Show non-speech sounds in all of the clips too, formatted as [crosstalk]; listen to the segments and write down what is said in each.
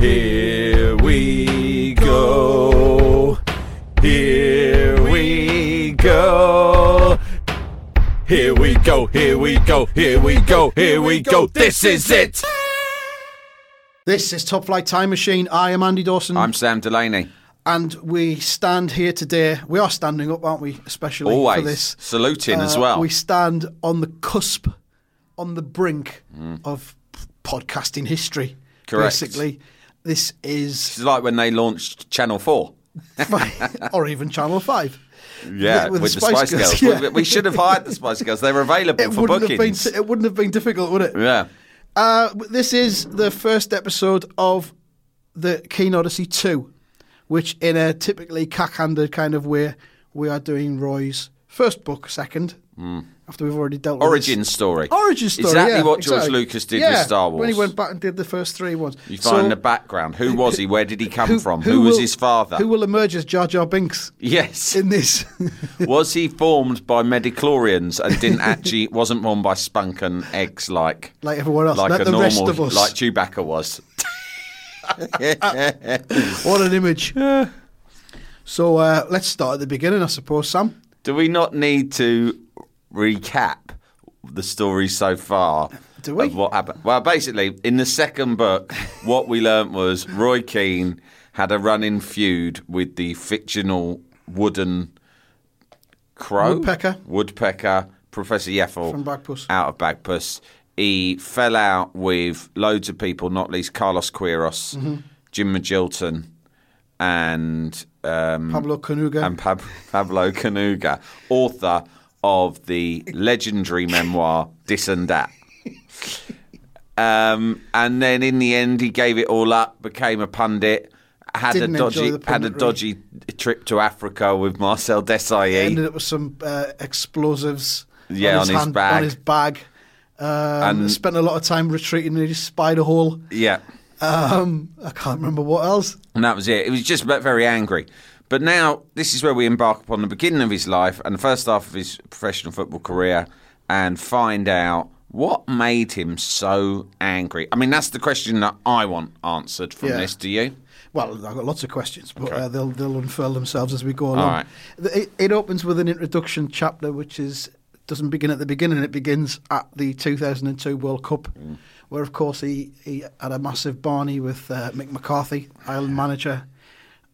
Here we go. Here we go. Here we go. Here we go. Here we go. Here we go. This is it. This is Top Flight Time Machine. I am Andy Dawson. I'm Sam Delaney. and we stand here today. We are standing up, aren't we? Especially Always for this. saluting as Uh, well. We stand on the cusp, on the brink Mm. of podcasting history. Correct. Basically, this is, It's like when they launched Channel Four. [laughs] or even Channel Five. Yeah, With- with, with the Spice, Girls. yeah. We, we should have hired the Spice Girls. They were available It for wouldn't have been. It wouldn't have been difficult, would it? yeah. Uh, this is the first episode of the Keane Odyssey 2, which, in a typically cack-handed kind of way, we are doing Roy's first book second, after we've already dealt with. Origin this. story. Origin story. Exactly yeah, what George exactly. Lucas did yeah, with Star Wars. When he went back and did the first three ones. You So, find the background. Who was he? Where did he come from? Who, was will- his father? Who will emerge as Jar Jar Binks yes. in this? [laughs] was he formed by midi-chlorians and didn't actually wasn't formed by spunk and eggs like like everyone else, like like a the normal rest of us. like Chewbacca was? [laughs] what an image. [laughs] So uh, let's start at the beginning, I suppose, Sam. Do we not need to recap the story so far? Do we? Of what happened? Well, basically, in the second book, what we learnt was Roy Keane had a running feud with the fictional wooden crow, Woodpecker. woodpecker, Professor Yaffle From Bagpuss. out of Bagpuss. He fell out with loads of people, not least Carlos Queiroz, Mm-hmm. Jim Magilton, and um, Pablo Couñago. and Pab- Pablo Couñago, author of the legendary memoir Dis and That. Um, and then in the end, he gave it all up, became a pundit, had Didn't a dodgy had a dodgy trip to Africa with Marcel Desailly. ended up with some uh, explosives Yeah, on his, on his hand, bag. on his bag. Um, And- spent a lot of time retreating in his spider hole. yeah, Um, I can't remember what else. and that was it. It was just very angry. But now this is where we embark upon the beginning of his life and the first half of his professional football career, and find out what made him so angry. I mean, that's the question that I want answered from Yeah. this. Do you? Well, I've got lots of questions, but Okay. uh, they'll they'll unfurl themselves as we go along. right. It, it opens with an introduction chapter, which is doesn't begin at the beginning. It begins at the 2002 World Cup, Mm. where of course he, he had a massive barney with uh, Mick McCarthy, Ireland manager.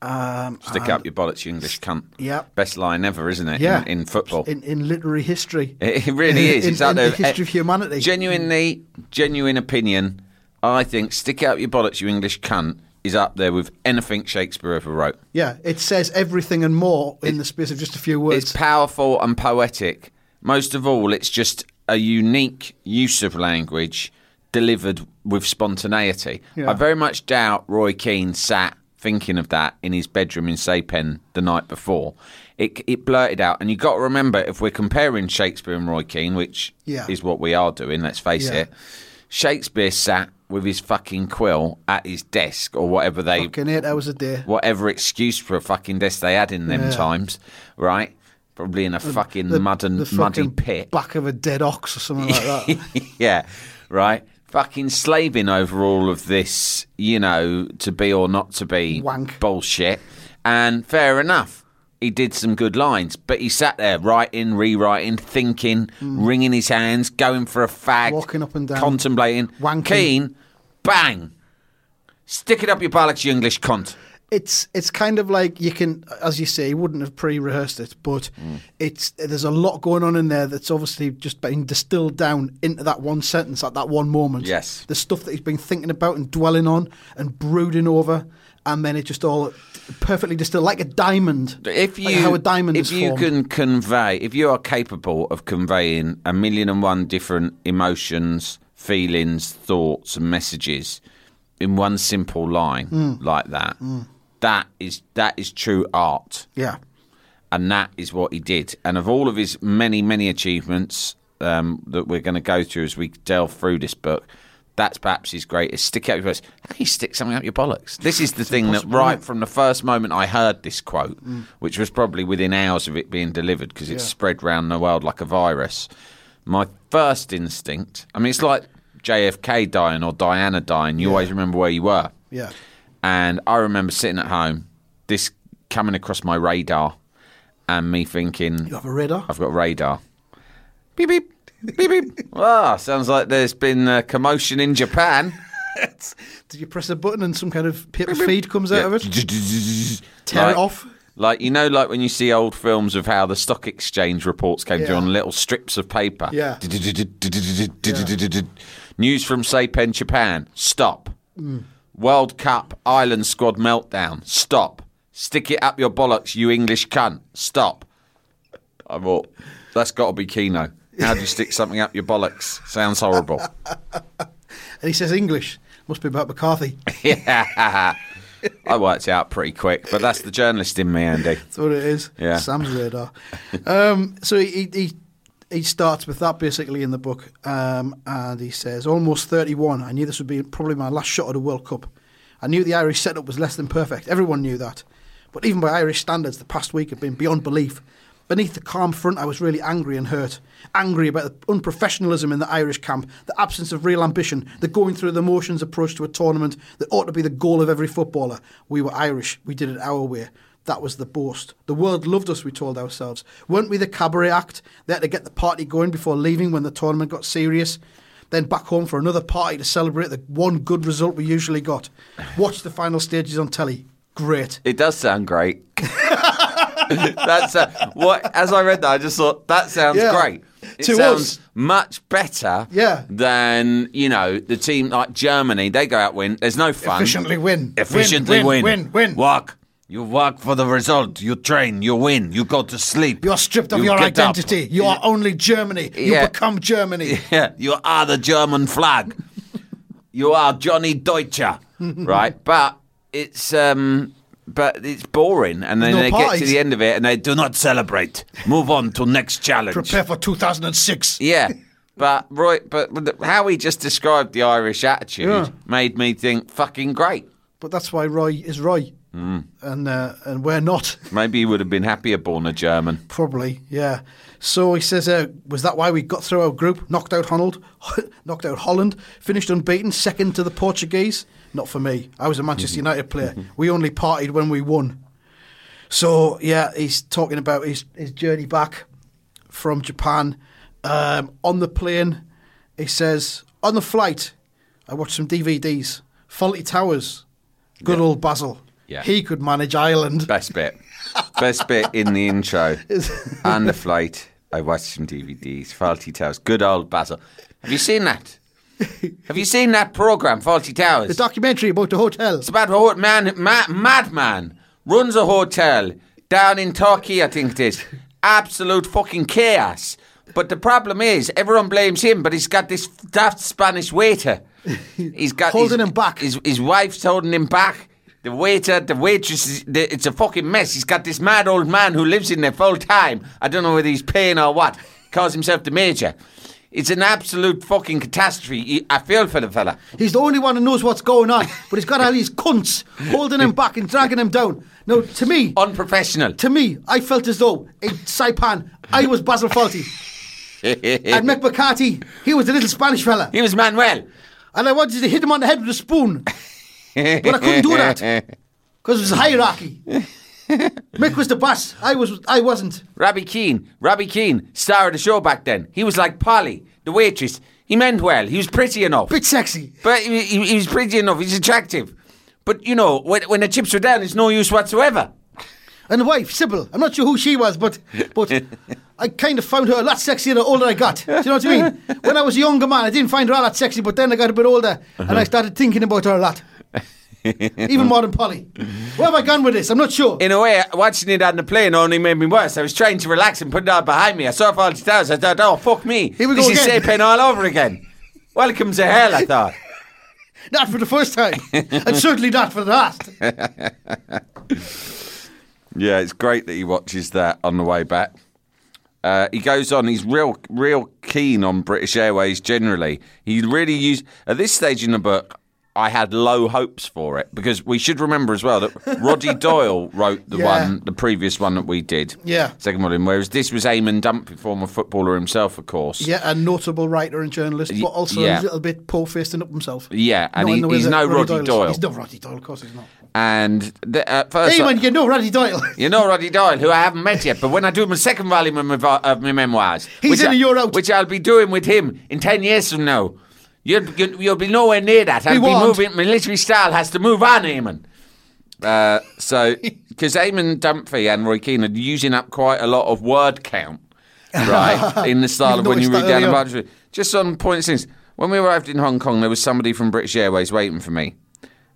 Um, Stick up your bollocks, you English cunt. Yeah. Best line ever, isn't it? Yeah, In, in football. in, in literary history. It [laughs] it really is. In, It's out in there. the history of humanity. Genuinely, genuine opinion. I think "Stick out your bollocks, you English cunt" is up there with anything Shakespeare ever wrote. Yeah, it says everything and more in the space of just a few words. It's powerful and poetic. Most of all, it's just a unique use of language delivered with spontaneity. Yeah. I very much doubt Roy Keane sat thinking of that in his bedroom in Saipan the night before. It, it blurted out, and you've got to remember if we're comparing Shakespeare and Roy Keane, which Yeah. is what we are doing, let's face Yeah. it, Shakespeare sat with his fucking quill at his desk or whatever they Fucking eight hours a day. whatever excuse for a fucking desk they had in them Yeah. times, right? Probably in a fucking The- mud and the muddy pit. Back of a dead ox or something like that. [laughs] yeah, right. Fucking slaving over all of this, you know, to be or not to be Wank. bullshit. And fair enough, he did some good lines, but he sat there writing, rewriting, thinking, mm. wringing his hands, going for a fag. Walking up and down. contemplating. Wanking. Keane, bang, stick it up your bollocks, you English cunt. It's it's kind of like you can, as you say, you wouldn't have pre-rehearsed it, but Mm. it's there's a lot going on in there that's obviously just been distilled down into that one sentence at that one moment. Yes. the stuff that he's been thinking about and dwelling on and brooding over, and then it just all perfectly distilled like a diamond. if you like how a diamond if you formed. can convey if you are capable of conveying a million and one different emotions feelings thoughts and messages in one simple line Mm. like that, that is that is true art, Yeah. and that is what he did. And of all of his many many achievements um, that we're going to go through as we delve through this book. That's perhaps his greatest. Stick out your bollocks. How you stick something up your bollocks? This is the thing that, right isn't from the first moment I heard this quote, which was probably within hours of it being delivered because it's Yeah. spread around the world like a virus. My first instinct, I mean, it's like JFK dying or Diana dying. You always remember where you were. Yeah. And I remember sitting at home, this coming across my radar, and me thinking, You have a radar? I've got radar. Beep beep. Beep beep. [laughs] Ah, sounds like there's been a commotion in Japan. Did you press a button and some kind of paper feed comes out of it? Tear Like- it off? Like you know, like when you see old films of how the stock exchange reports came through Yeah. on little strips of paper. Yeah. News from Saipan, Japan. Stop. World Cup Island squad meltdown. Stop. Stick it up your bollocks, you English cunt. Stop. I thought that's got to be Keano. How do you stick something up your bollocks? Sounds horrible. [laughs] And he says English. Must be about McCarthy. yeah. [laughs] I worked it out pretty quick, but that's the journalist in me, Andy. That's what it is. Yeah. Sam's radar. um, so he, he he starts with that basically in the book, um, and he says, "Almost 31. I knew this would be probably my last shot at a World Cup. I knew the Irish setup was less than perfect. Everyone knew that, but even by Irish standards, the past week had been beyond belief." Beneath the calm front, I was really angry and hurt. Angry about the unprofessionalism in the Irish camp, the absence of real ambition, the going through the motions approach to a tournament that ought to be the goal of every footballer. We were Irish. We did it our way. That was the boast. The world loved us, we told ourselves. Weren't we the cabaret act? They had to get the party going before leaving when the tournament got serious. Then back home for another party to celebrate the one good result we usually got. Watch the final stages on telly. Great. It does sound great. [laughs] That's uh, what. As I read that, I just thought that sounds Yeah. great. It To sounds us. much better. Yeah. Than you know the team like Germany. They go out win. There's no fun. Efficiently win. Efficiently Win, win. win, win. Work. You work for the result. You train. You win. You go to sleep. You're stripped of You your get up. identity. You are only Germany. You become Germany. [laughs] Yeah, you are the German flag. you are Johnny Deutscher, [laughs] right? But it's um, but it's boring, and then No they get to the end of it, and they do not celebrate. Move on to next challenge. Prepare for 2006. Yeah, [laughs] but Roy, but how he just described the Irish attitude Yeah. made me think fucking great. But that's why Roy is Roy. Mm. And uh, and we're not. [laughs] Maybe he would have been happier born a German. Probably, yeah. So he says, uh, was that why we got through our group? Knocked out Holland, [laughs] knocked out Holland, finished unbeaten, second to the Portuguese. Not for me. I was a Manchester United player. We only partied when we won. So yeah, he's talking about his his journey back from Japan. Um, on the plane, he says, on the flight, I watched some DVDs. Fawlty Towers, good old Basil. Yeah. He could manage Ireland. Best bit. Best bit in the intro. [laughs] and the flight, I watched some DVDs. Fawlty Towers. Good old Basil. Have you seen that? Have you seen that program, Fawlty Towers? The documentary about the hotel. It's about a man, ma- madman runs a hotel down in Turkey, I think it is. Absolute fucking chaos. But the problem is, everyone blames him, but he's got this daft Spanish waiter. [laughs] He's got Holding his, him back. His, his wife's holding him back. The waiter, the waitress, is, the, it's a fucking mess. He's got this mad old man who lives in there full time. I don't know whether he's paying or what. Calls himself the major. It's an absolute fucking catastrophe. He- I feel for the fella. He's the only one who knows what's going on, but he's got all these cunts holding him back and dragging him down. Now, to me, Unprofessional. to me, I felt as though in Saipan, I was Basil Fawlty. [laughs] and Mick McCarthy, he was the little Spanish fella. he was Manuel. And I wanted to hit him on the head with a spoon. But I couldn't do that. Because it was a hierarchy. Mick was the boss. I was I wasn't. Robbie Keane, Robbie Keane, star of the show back then. He was like Polly, the waitress. He meant well. He was pretty enough. Bit sexy. But he, he, he was pretty enough. He's attractive. But you know, when, when the chips were down, it's no use whatsoever. And the wife, Sybil, I'm not sure who she was, but but I kind of found her a lot sexier the older I got. Do you know what I mean? When I was a younger man, I didn't find her all that sexy, but then I got a bit older and I uh-huh. started thinking about her a lot. Even more than Polly. Where have I gone with this? I'm not sure. In a way, watching it on the plane only made me worse. I was trying to relax and put it all behind me. I saw Fawlty Towers. I thought, oh, fuck me. Here we this go is again. Saipan all over again. Welcome to hell, I thought. [laughs] Not for the first time, and certainly not for the last. [laughs] Yeah, it's great that he watches that on the way back. Uh, he goes on. He's real, real keen on British Airways generally. He really used at this stage in the book. I had low hopes for it because we should remember as well that Roddy [laughs] Doyle wrote the Yeah. one, the previous one that we did, Yeah. second volume. Whereas this was Eamon Dunphy, former footballer himself, of course. Yeah, a notable writer and journalist, but also yeah. a little bit poor faced and up himself. Yeah, and Not he- in the way he's no Roddy is. Doyle. He's no Roddy Doyle, of course he's not. And the, at first, I- man, you know Roddy Doyle. [laughs] You know Roddy Doyle, who I haven't met yet, but when I do my second volume of my, of my memoirs, He's which in I, a year out. which I'll be doing with him in ten years from now, you'll, you'll, you'll be nowhere near that. He be won't. moving. My literary style has to move on, Eamon. Uh, so, [laughs] because Eamon Dunphy and Roy Keane are using up quite a lot of word count, right, [laughs] in the style of when you read down the budget. Just on point of things, when we arrived in Hong Kong, there was somebody from British Airways waiting for me.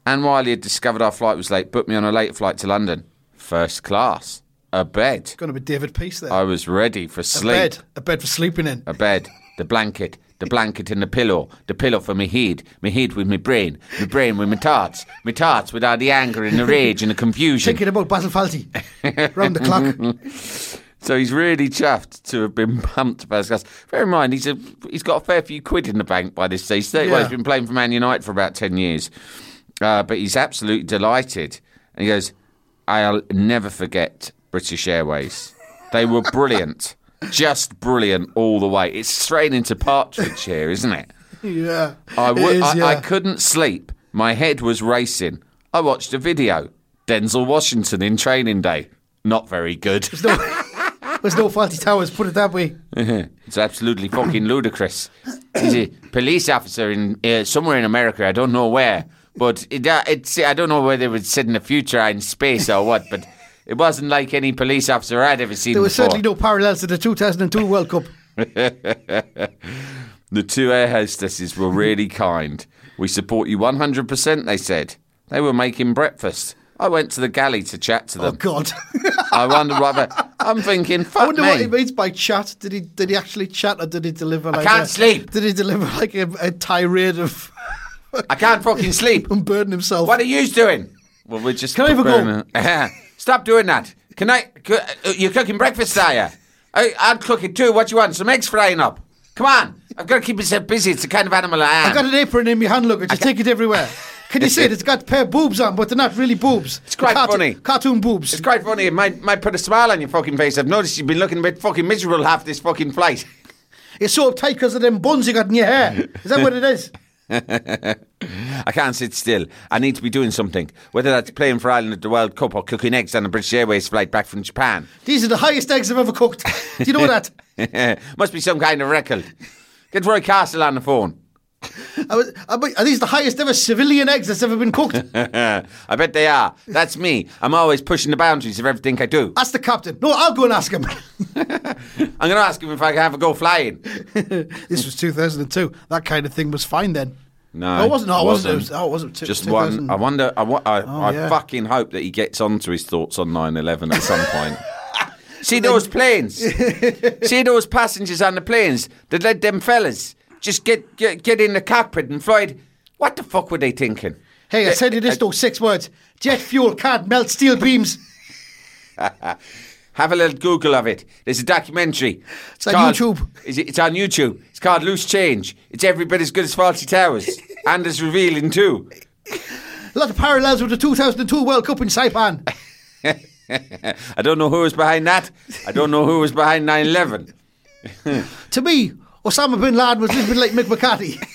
And while he had discovered our flight was late, booked me on a late flight to London. First class. A bed. Going to be David Peace there. I was ready for a sleep. bed, a bed for sleeping in. A bed. The blanket. The blanket and the pillow. The pillow for me head. Me head with me brain. Me brain with my thoughts. my thoughts with all the anger and the rage and the confusion. Thinking about Basil Fawlty round the clock. [laughs] So he's really chuffed to have been pumped by Gus. Bear in mind, he's a, he's got a fair few quid in the bank by this stage. Well, he's been playing for Man United for about 10 years. Uh, but he's absolutely delighted. And he goes, I'll never forget British Airways. They were brilliant. Just brilliant all the way. It's straight into Partridge here, isn't it? Yeah, I, it w- I, yeah. I couldn't sleep. My head was racing. I watched a video. Denzel Washington in training day. Not very good. There's no Fawlty Towers. Put it that way. [laughs] it's absolutely fucking ludicrous. He's a police officer in uh, somewhere in America. I don't know where, but it, uh, it's I don't know whether it was set in the future in space or what. But it wasn't like any police officer I'd ever seen There was before. certainly no parallels to the 2002 World Cup. [laughs] The two air hostesses were really [laughs] kind. We support you 100%, they said. They were making breakfast. I went to the galley to chat to oh, them. Oh. God! I wonder what. I'm thinking, [laughs] fuck I wonder me. what he means by chat. Did he did he actually chat or did he deliver? Like can't a, sleep. Did he deliver like a, a tirade of I can't fucking sleep. unburden himself? What are you doing? Well, we're just. Can I have a go? Stop doing that. Can I? uh, You're cooking breakfast, are you? I, I'll cook it too. What do you want? Some eggs frying up. Come on. I've got to keep myself busy. It's the kind of animal I am. I've got an apron in my hand luggage. Just take it everywhere. Can you [laughs] see it? It's got a pair of boobs on, but they're not really boobs. It's quite funny. Cartoon boobs. It's quite funny. It might, might put a smile on your fucking face. I've noticed you've been looking a bit fucking miserable half this fucking flight. It's so uptight because of them buns you got in your hair. Is that what it is? [laughs] [laughs] I can't sit still. I need to be doing something. Whether that's playing for Ireland at the World Cup or cooking eggs on a British Airways flight back from Japan. These are the highest eggs I've ever cooked. Do you know [laughs] that? Must be some kind of record. Get Roy Castle on the phone. [laughs] I was, I, are these the highest ever civilian eggs that's ever been cooked? [laughs] I bet they are. That's me. I'm always pushing the boundaries of everything I do. Ask the captain. No, I'll go and ask him. [laughs] I'm going to ask him if I can have a go flying. this was 2002. That kind of thing was fine then. No, No, it wasn't. No, it wasn't. It wasn't. was, oh, it wasn't. Two- Just 2000. one. I wonder. I, I, oh, I yeah. fucking hope that he gets onto his thoughts on 9/11 at some point. See those planes? See those passengers on the planes that led them fellas just get, get get in the cockpit and fly? it? What the fuck were they thinking? Hey, I said you this, though, six words. Jet fuel can't melt steel beams. [laughs] Have a little Google of it. There's a documentary. It's, on called- YouTube. It's on YouTube. It's called Loose Change. It's every bit as good as Fawlty Towers. [laughs] and it's revealing too. A lot of parallels with the 2002 World Cup in Saipan. [laughs] I don't know who was behind that. I don't know who was behind 9 11. to me, Osama bin Laden was a little bit like Mick McCarthy. [laughs]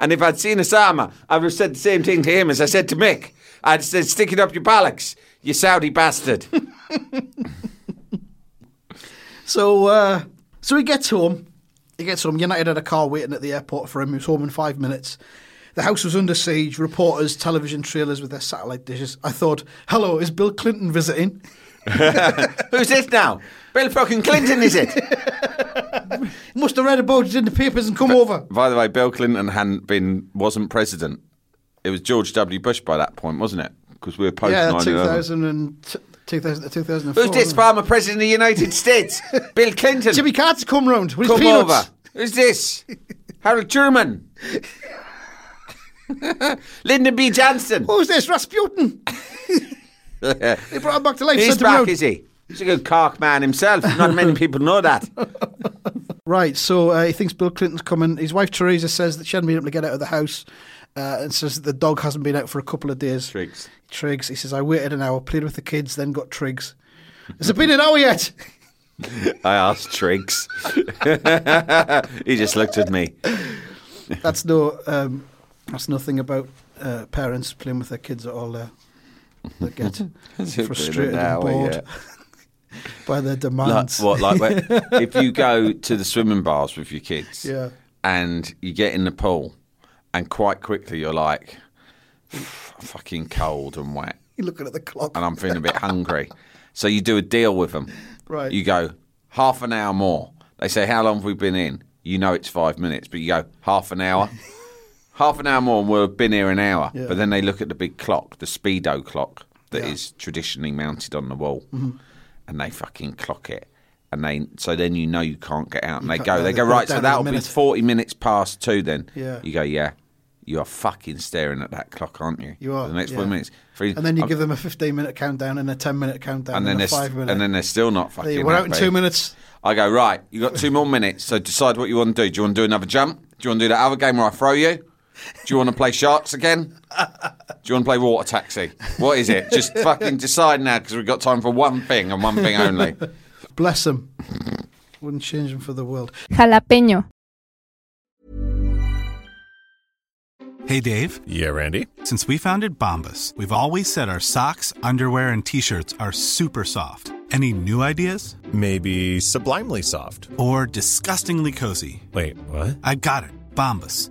And if I'd seen Osama, I would have said the same thing to him as I said to Mick. I'd said, stick it up your bollocks, you Saudi bastard. [laughs] So, uh, so he gets home. He gets home. United had a car waiting at the airport for him. He was home in five minutes. The house was under siege. Reporters, television trailers with their satellite dishes. I thought, hello, is Bill Clinton visiting? [laughs] Who's this now? Bill fucking Clinton, is it? [laughs] Must have read about it in the papers and come over. By the way, Bill Clinton hadn't been, wasn't president. It was George W. Bush by that point, wasn't it? Because we were post Yeah, 9 2000 and, t- 2000, 2004. Who's this former president of the United States? [laughs] Bill Clinton. Jimmy Carter come round with Come over. Who's this? [laughs] Harold Truman. Lyndon B. Johnson. Who's this? Rasputin. they brought him back to life. He's back, is he? He's a good cock man himself. Not many people know that. [laughs] Right, so uh, he thinks Bill Clinton's coming. His wife Teresa says that she hadn't been able to get out of the house uh, and says that the dog hasn't been out for a couple of days. Triggs. Triggs. He says, I waited an hour, played with the kids, then got Triggs. Has it been an hour yet? [laughs] I asked Triggs. [laughs] he just looked at me. That's no. Um, that's nothing about uh, parents playing with their kids at all. There, that get Has it been frustrated and bored by their Like, demands. what, like [laughs] if you go to the swimming baths with your kids Yeah. and you get in the pool and quite quickly you're like, fucking cold and wet You're looking at the clock. and I'm feeling a bit hungry. So you do a deal with them. Right. You go, half an hour more. They say, how long have we been in? You know it's five minutes, but you go, half an hour. [laughs] half an hour more and we've been here an hour. Yeah. But then they look at the big clock, the speedo clock that is Yeah. traditionally mounted on the wall, Mm-hmm. And they fucking clock it. And they, so then you know you can't get out. And You they go, they go, right, so down to a that'll be 40 minutes past two then. Yeah. You go, yeah. You are fucking staring at that clock, aren't you? You are, For the next yeah. 40 minutes. Three- and then you I'm- give them a 15 minute countdown and a 10 minute countdown and and, then a they're, 5 minute. and then they're still not fucking we're out in two minutes. I go, right, you got two more minutes, so decide what you want to do. Do you want to do another jump? Do you want to do that other game where I throw you? Do you want to play sharks again? Do you want to play water taxi? What is it? Just fucking decide now because we've got time for one thing and one thing only. Bless them. Wouldn't change them for the world. Jalapeño. Hey Dave, Yeah, Randy. since we founded Bombas, we've always said our socks, underwear, and t shirts are super soft. Any new ideas? Maybe sublimely soft. Or disgustingly cozy? Wait, what? I got it. Bombas.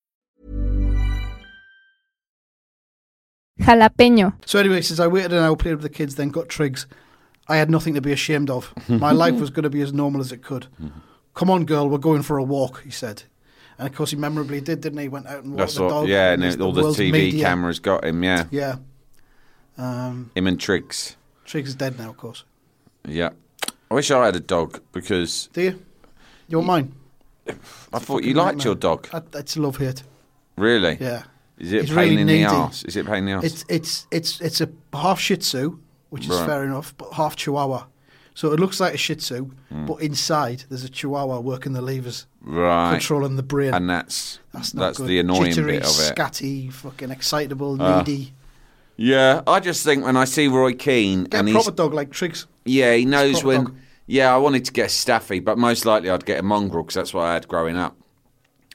Jalapeño. So anyway, he says, I waited an hour, played with the kids, then got Triggs. I had nothing to be ashamed of. My life was going to be as normal as it could. Come on, girl, we're going for a walk, he said. And of course, he memorably did, didn't he? Went out and walked That's the what, dog. yeah, and He's all the world's TV media. cameras got him, yeah. Yeah. Um, Him and Triggs. Triggs is dead now, of course. Yeah. I wish I had a dog because Do you? You want mine? [laughs] I thought you liked nightmare. your dog. I, it's love hate. Really? Yeah. Is it a pain really in needy. the ass? Is it a pain in the ass? It's it's it's it's a half Shih Tzu, which is Right. fair enough, but half Chihuahua. So it looks like a Shih Tzu, Hmm. but inside there's a Chihuahua working the levers, right. controlling the brain. And that's that's that's, not good. the annoying Jittery, bit of it. Scatty, fucking excitable, Ah. needy. Yeah, I just think when I see Roy Keane Get and a he's proper dog like Triggs. yeah, he knows proper when. dog. Yeah, I wanted to get a staffy, but most likely I'd get a mongrel because that's what I had growing up.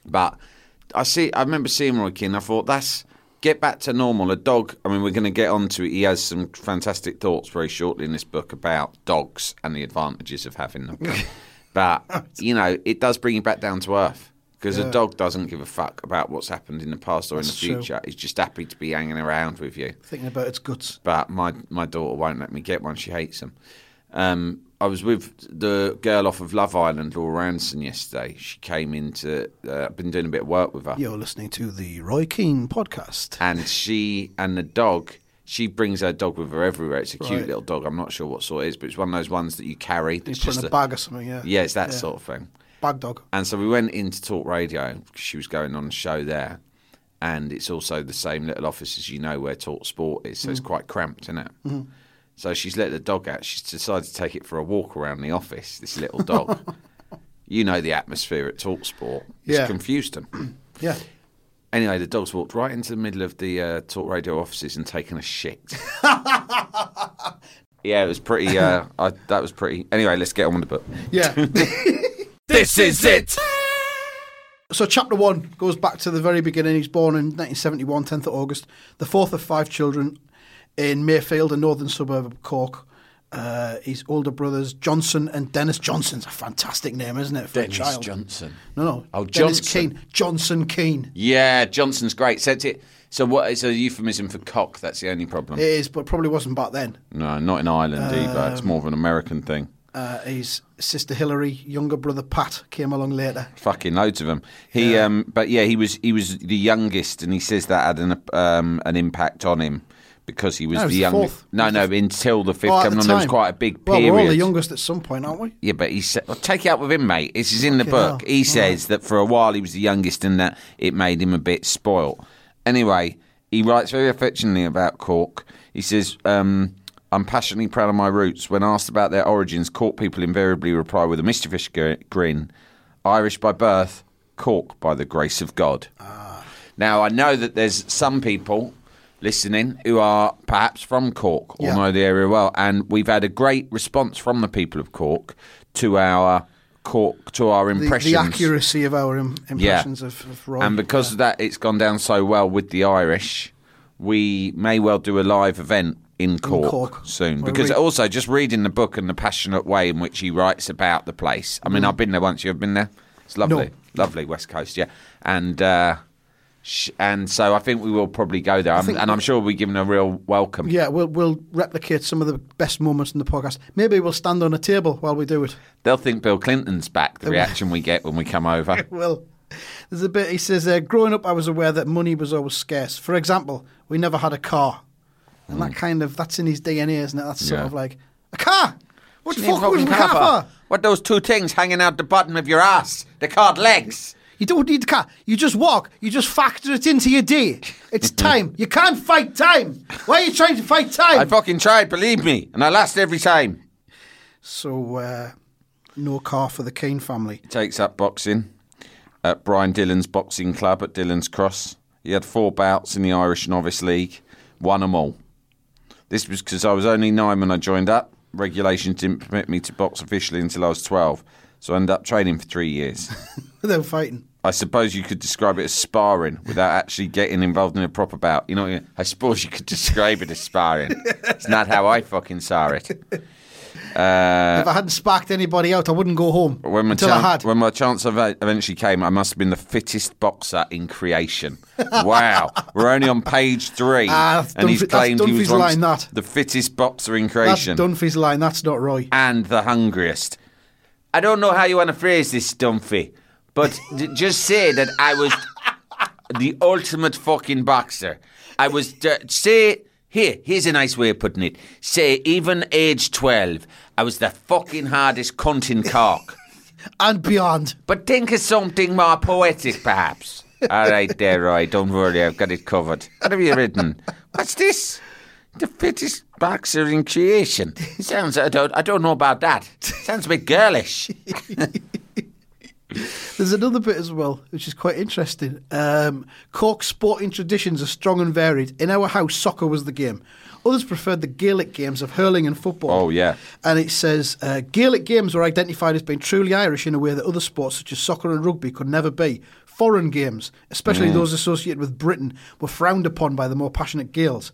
But I see, I remember seeing Roy Keane. I thought that's get back to normal. A dog. I mean, we're going to get onto it. He has some fantastic thoughts very shortly in this book about dogs and the advantages of having them. [laughs] but you know, it does bring you back down to earth. Because Yeah. a dog doesn't give a fuck about what's happened in the past or That's in the true. future. He's just happy to be hanging around with you Thinking about its guts. but my my daughter won't let me get one. She hates them. Um, I was with the girl off of Love Island, Laura Ranson, yesterday. She came into. Uh, I've been doing a bit of work with her, You're listening to the Roy Keane podcast. and she and the dog. She brings her dog with her everywhere. It's a cute Right. little dog. I'm not sure what sort it is, but it's one of those ones that you carry. You put just in a a- bag or something, yeah. yeah, it's that Yeah. sort of thing. Bag dog. And so we went in to talk radio because she was going on a show there. And it's also the same little office as you know where Talk Sport is, so Mm. it's quite cramped, isn't it? Mm-hmm. So she's let the dog out. She's decided to take it for a walk around the office, this little dog. [laughs] you know the atmosphere at Talk Sport. It's Yeah. confused them. [clears throat] Yeah. Anyway, the dog's walked right into the middle of the uh, Talk Radio offices and taken a shit. [laughs] yeah, it was pretty. Uh, [laughs] I, that was pretty. Anyway, let's get on with the book. Yeah. This is it! So chapter one goes back to the very beginning. He's born in 1971, 10th of August, the fourth of five children in Mayfield, a northern suburb of Cork. Uh, his older brothers Johnson and Dennis Johnson's a fantastic name, isn't it? For Dennis a child. Johnson. No, no. Oh, Dennis Johnson. Keane. Johnson Keane. Yeah, Johnson's great. So, it, so what? It's a euphemism for cock. That's the only problem. It is, but probably wasn't back then. no, not in Ireland either. It's more of an American thing. Uh, his sister Hillary, younger brother Pat came along later. Fucking loads of them. He, um, but yeah, he was he was the youngest, and he says that had an um, an impact on him because he was No, the youngest. No, no, until the fifth Oh, the along, there was quite a big Well, period. we're all the youngest at some point, aren't we? Yeah, but he said, well, take it up with him, mate. This is in the book. hell. He says that for a while he was the youngest and that it made him a bit spoilt. Anyway, he writes very affectionately about Cork. He says, um, I'm passionately proud of my roots. When asked about their origins, Cork people invariably reply with a mischievous grin Irish by birth, Cork by the grace of God. Now, I know that there's some people listening who are perhaps from Cork or Yeah. know the area well, and we've had a great response from the people of Cork to our Cork to our The, impressions. the accuracy of our Im- impressions of, of Roy. And because of that, it's gone down so well with the Irish. We may well do a live event in Cork, Cork. soon. Where Because we- also, just reading the book and the passionate way in which he writes about the place. I mean, I've been there once. You've been there. It's lovely, Mm. No. lovely West Coast. Yeah, and uh, and so I think we will probably go there, I'm, and I'm sure we'll be given a real welcome. Yeah, we'll we'll replicate some of the best moments in the podcast. Maybe we'll stand on a table while we do it. They'll think Bill Clinton's back. The reaction we get when we come over. [laughs] Well, there's a bit. He says, uh, "Growing up, I was aware that money was always scarce. For example, we never had a car, and that kind of that's in his DNA, isn't it? That's sort Mm. Yeah. of like a car. What the fuck was a car for? What those two things hanging out the bottom of your ass? They're called legs. You don't need a car. You just walk. You just factor it into your day. It's [laughs] time. You can't fight time. Why are you trying to fight time? I fucking tried, believe me, and I lost every time. so, uh, no car for the Keane family. Takes up boxing at Brian Dillon's boxing club at Dillon's Cross. He had four bouts in the Irish Novice League, won them all. This was because I was only nine when I joined up. Regulations didn't permit me to box officially until I was 12, so I ended up training for three years. [laughs] Without fighting. I suppose you could describe it as sparring without actually getting involved in a proper bout. You know, I suppose you could describe it as sparring. it's not how I fucking saw it. if I hadn't sparked anybody out, I wouldn't go home When my, until chan- I had. when my chance eventually came, I must have been the fittest boxer in creation. Wow, we're only on page three, Ah, that's and he's claimed he was line, that. the fittest boxer in That's creation Dunphy's line. That's not Roy. and the hungriest. I don't know how you want to phrase this, Stumpy, but d- just say that I was [laughs] the ultimate fucking boxer. I was d- say here. Here's a nice way of putting it. Say even age twelve, I was the fucking hardest cunt in Cork. [laughs] And beyond. But think of something more poetic, perhaps. [laughs] All right, there, Roy. Don't worry, I've got it covered. What have you written? What's this? The fittest boxer in creation. Sounds. I don't. I don't know about that. Sounds a bit girlish. [laughs] There's another bit as well, which is quite interesting. Um, Cork's sporting traditions are strong and varied. In our house, soccer was the game. Others preferred the Gaelic games of hurling and football. Oh, yeah. And it says uh, Gaelic games were identified as being truly Irish in a way that other sports such as soccer and rugby could never be. Foreign games, especially those associated with Britain, were frowned upon by the more passionate Gaels.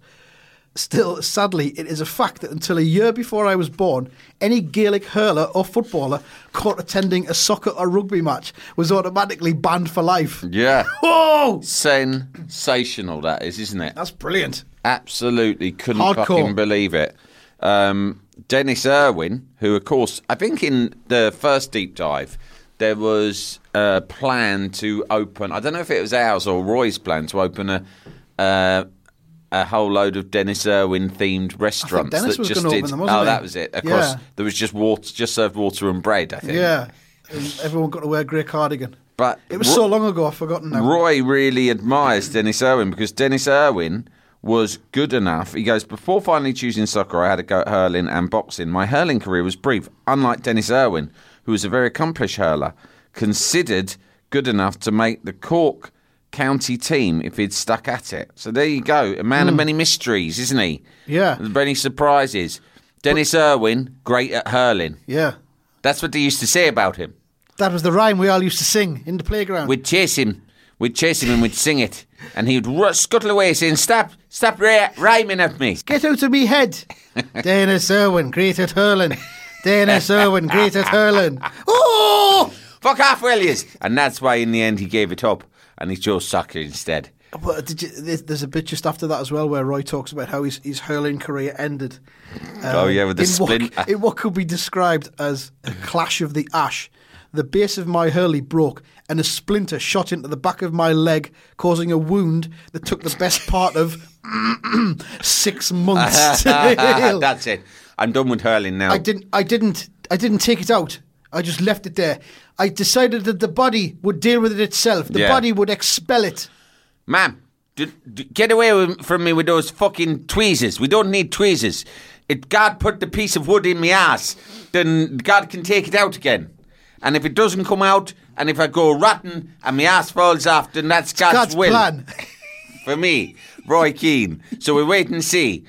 Still, sadly, it is a fact that until a year before I was born, any Gaelic hurler or footballer caught attending a soccer or rugby match was automatically banned for life. Yeah. Oh, Sensational that is, isn't it? that's brilliant. Absolutely couldn't Hardcore. fucking believe it. Um, Dennis Irwin, who of course I think in the first deep dive there was a plan to open. I don't know if it was ours or Roy's plan to open a. Uh, a whole load of Dennis Irwin themed restaurants that was just did. open them, wasn't oh, he? that was it. Of course, Yeah. there was just water, just served water and bread. I think. Yeah. And everyone got to wear a grey cardigan. But It was Ro- so long ago, I've forgotten now. Roy really admires Dennis Irwin because Dennis Irwin was good enough. He goes, Before finally choosing soccer, I had to go at hurling and boxing. My hurling career was brief, unlike Dennis Irwin, who was a very accomplished hurler, considered good enough to make the Cork county team if he'd stuck at it. So there you go. A man of hmm. many mysteries, isn't he? Yeah. There's many surprises. Dennis Irwin, great at hurling. Yeah. That's what they used to say about him. That was the rhyme we all used to sing in the playground. We'd chase him. We'd chase him and we'd sing it. And he'd ru- scuttle away saying, Stop, stop ri- rhyming at me. Get out of me head. [laughs] Dennis Irwin, great at hurling. Dennis Irwin, great at hurling. [laughs] Oh! Fuck off, will yous? And that's why in the end he gave it up and he chose soccer instead. Well, did you, there's a bit just after that as well where Roy talks about how his, his hurling career ended. oh, yeah, with um, the in splint. What, in what could be described as a clash of the ash. The base of my hurley broke and a splinter shot into the back of my leg, causing a wound that took the best part of [clears throat] six months [laughs] to heal. that's it. I'm done with hurling now. I didn't. I didn't. I didn't take it out. I just left it there. I decided that the body would deal with it itself. The Yeah. body would expel it. Ma'am, d- d- get away with, from me with those fucking tweezers. We don't need tweezers. If God put the piece of wood in my ass, then God can take it out again. And if it doesn't come out, and if I go rotten and my ass falls off, then that's God's, God's will plan. [laughs] for me, Roy Keane. So we wait and see.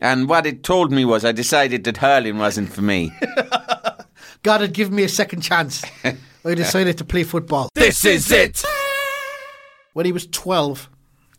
And what it told me was I decided that hurling wasn't for me. [laughs] God had given me a second chance. [laughs] I decided to play football. This is it. When he was 12,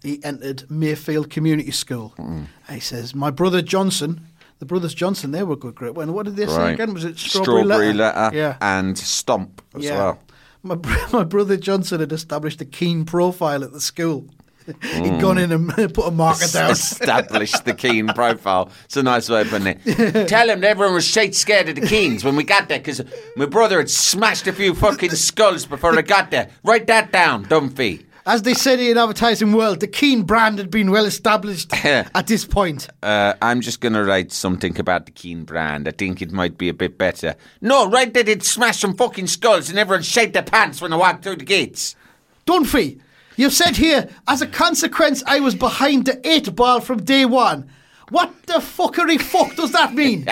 he entered Mayfield Community School. And He says, My brother Johnson, the brothers Johnson, they were good grip. And what did they say Right. again? Was it Strawberry, letter, Yeah. and stomp as yeah. well. My, br- [laughs] my brother Johnson had established a keen profile at the school. Hmm. [laughs] He'd gone in and [laughs] put a marker down. Established the Keane profile. It's a nice way of putting it. [laughs] Tell him that everyone was shite scared of the Keanes when we got there because my brother had smashed a few fucking skulls before I got there. Write that down, Dunphy. As they said in advertising world, the Keane brand had been well established at this point. Uh, I'm just going to write something about the Keane brand. I think it might be a bit better. No, write that it smashed some fucking skulls and everyone shaved their pants when I walked through the gates. Dunphy, you've said here, as a consequence, I was behind the eight ball from day one. What the fuckery fuck does that mean?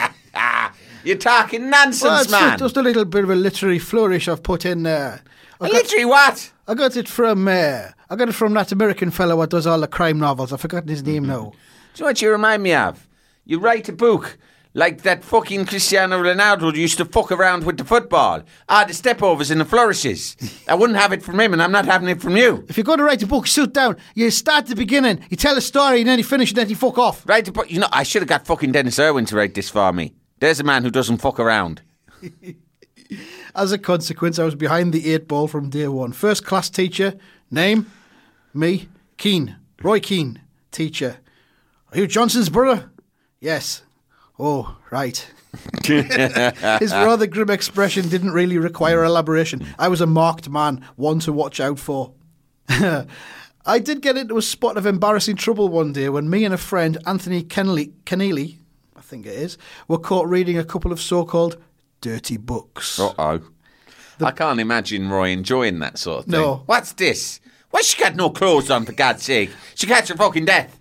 [laughs] You're talking nonsense, Well, it's man. just, a little bit of a literary flourish I've put in there. I got, Literally what? I got it from uh, I got it from that American fellow what does all the crime novels. I've forgotten his name now. Do you know what you remind me of? You write a book like that fucking Cristiano Ronaldo used to fuck around with the football. Ah, the stepovers and the flourishes. I wouldn't have it from him, and I'm not having it from you. If you're going to write a book, sit down. You start at the beginning, you tell a story, and then you finish, and then you fuck off. Write a book. You know, I should have got fucking Dennis Irwin to write this for me. There's a man who doesn't fuck around. [laughs] As a consequence, I was behind the eight ball from day one. First class teacher, name, me, Keane, Roy Keane, teacher. Are you Johnson's brother? Yes. Oh, right. [laughs] His rather grim expression didn't really require elaboration. I was a marked man, one to watch out for. [laughs] I did get into a spot of embarrassing trouble one day when me and a friend, Anthony Kenley, Keneally, I think it is, were caught reading a couple of so called dirty books. Uh oh. I can't imagine Roy enjoying that sort of thing. No. What's this? Why she got no clothes on, for God's sake? She catch a fucking death.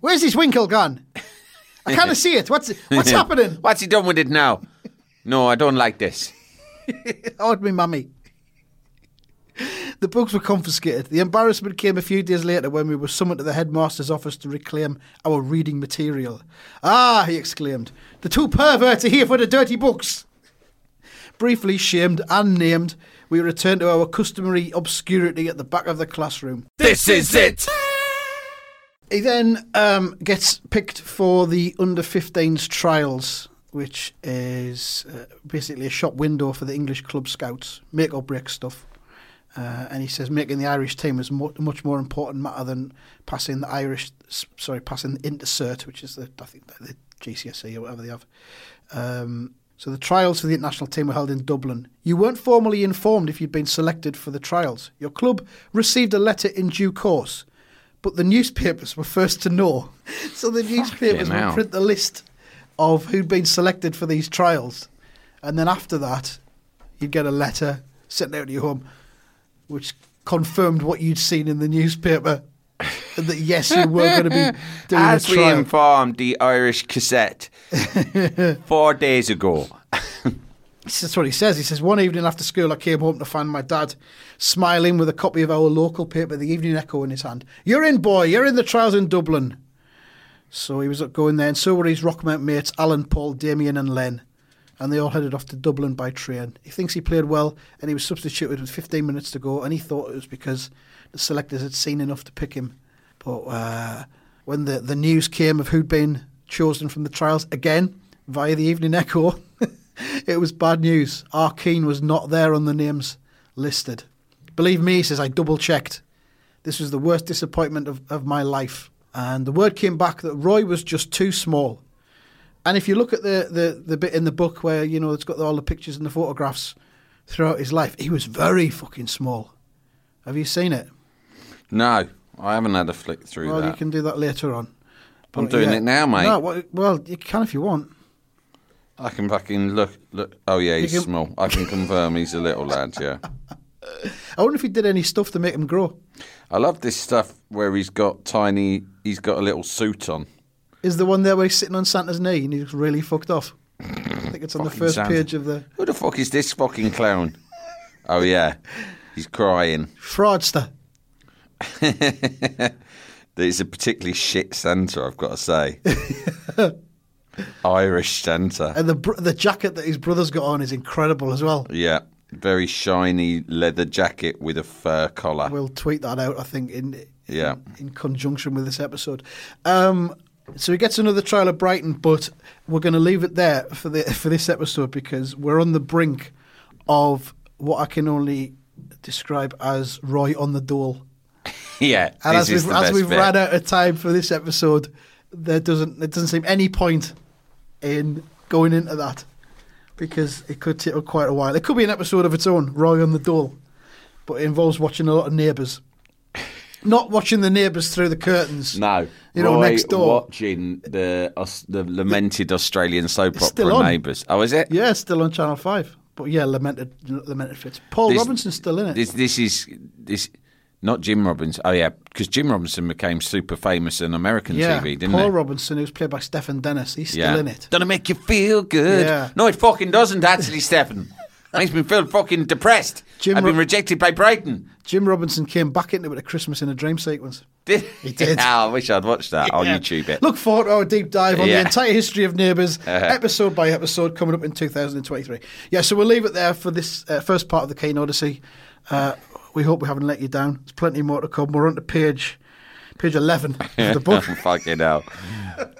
Where's his winkle gone? I can't [laughs] see it. What's what's [laughs] happening? What's he done with it now? No, I don't like this. [laughs] Oh, me mummy. The books were confiscated. The embarrassment came a few days later when we were summoned to the headmaster's office to reclaim our reading material. Ah, he exclaimed, the two perverts are here for the dirty books. Briefly shamed and named, we returned to our customary obscurity at the back of the classroom. This is it. He then um, gets picked for the under 15s trials, which is uh, basically a shop window for the English club scouts, make or break stuff. Uh, and he says making the Irish team is mu- much more important matter than passing the Irish, sorry, passing the intercert, which is the I think the GCSE or whatever they have. Um, so the trials for the international team were held in Dublin. You weren't formally informed if you'd been selected for the trials. Your club received a letter in due course, but the newspapers were first to know. So the newspapers would hell. print the list of who'd been selected for these trials, and then after that, you'd get a letter sent out to your home, which confirmed what you'd seen in the newspaper. and that yes, you were going to be [laughs] doing As a we trial. informed the Irish cassette [laughs] four days ago. [laughs] That's what he says. He says, one evening after school, I came home to find my dad smiling with a copy of our local paper, the Evening Echo, in his hand. You're in, boy. You're in the trials in Dublin. So he was going there, and so were his Rockmount mates, Alan, Paul, Damien, and Len. and they all headed off to Dublin by train. He thinks he played well, and he was substituted with 15 minutes to go, and he thought it was because the selectors had seen enough to pick him. But uh, when the, the news came of who'd been chosen from the trials again via the Evening Echo, [laughs] it was bad news. Arkeen was not there on the names listed. Believe me, he says, I double checked. This was the worst disappointment of, of my life. And the word came back that Roy was just too small. And if you look at the, the, the bit in the book where, you know, it's got all the pictures and the photographs throughout his life, he was very fucking small. Have you seen it? No, I haven't had a flick through Well, that. you can do that later on. I'm doing yeah. it now, mate. No, well, you can if you want. I can fucking look. Look. Oh yeah, he's can- small. I can confirm he's a little lad. Yeah. I wonder if he did any stuff to make him grow. I love this stuff where he's got tiny. He's got a little suit on. Is the one there where he's sitting on Santa's knee and he's really fucked off? I think it's on the first Santa. page of the Who the fuck is this fucking clown? Oh yeah, he's crying. fraudster. [laughs] It's a particularly shit Santa, I've got to say. [laughs] Irish Santa. And the br- the jacket that his brother's got on is incredible as well. Yeah, very shiny leather jacket with a fur collar. We'll tweet that out, I think, in Yeah. in conjunction with this episode. Um, so he gets another trial at Brighton, but we're going to leave it there for the for this episode because we're on the brink of what I can only describe as Roy on the dole. [laughs] yeah, And as we've as we've bit. ran out of time for this episode, there doesn't there doesn't seem any point in going into that because it could take quite a while. It could be an episode of its own, Roy on the Dole, but it involves watching a lot of neighbours. [laughs] Not watching the neighbours through the curtains. No, You know, Roy next door. watching the the lamented Australian soap opera. Neighbours. Oh, is it? Yeah, still on Channel Five. But yeah, lamented, lamented Fitz. Paul This- Robinson's still in it. This this is this not Jim Robinson. Oh yeah, because Jim Robinson became super famous on American yeah, TV, didn't Paul he? Robinson, was played by Stephen Dennis, he's still yeah. in it. Doesn't it make you feel good? Yeah. No, it fucking doesn't. Actually, [laughs] Stephen. Makes me feel fucking depressed. Jim I've been rejected by Brighton. Jim Robinson came back into it at Christmas in a dream sequence. Did He did. [laughs] Ah, I wish I'd watched that on Yeah. YouTube. It. Look forward to our deep dive on the entire history of Neighbours, [laughs] Uh-huh. episode by episode, coming up in 2023. Yeah, so we'll leave it there for this uh, first part of the Keane Odyssey. Uh, we hope we haven't let you down. There's plenty more to come. We're on to page page 11 of the [laughs] book. fucking hell.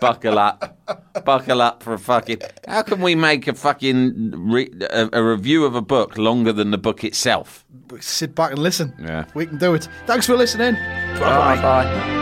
Buckle up. Buckle up for a fucking. How can we make a fucking re- a, a review of a book longer than the book itself? Sit back and listen. Yeah. We can do it. Thanks for listening. Bye bye.